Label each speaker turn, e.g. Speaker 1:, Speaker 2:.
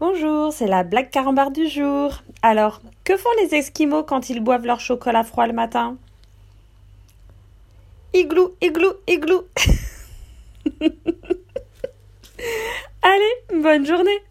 Speaker 1: Bonjour, c'est la blague carambar du jour. Alors, que font les Esquimaux quand ils boivent leur chocolat froid le matin? Igloo, igloo, igloo. Allez, bonne journée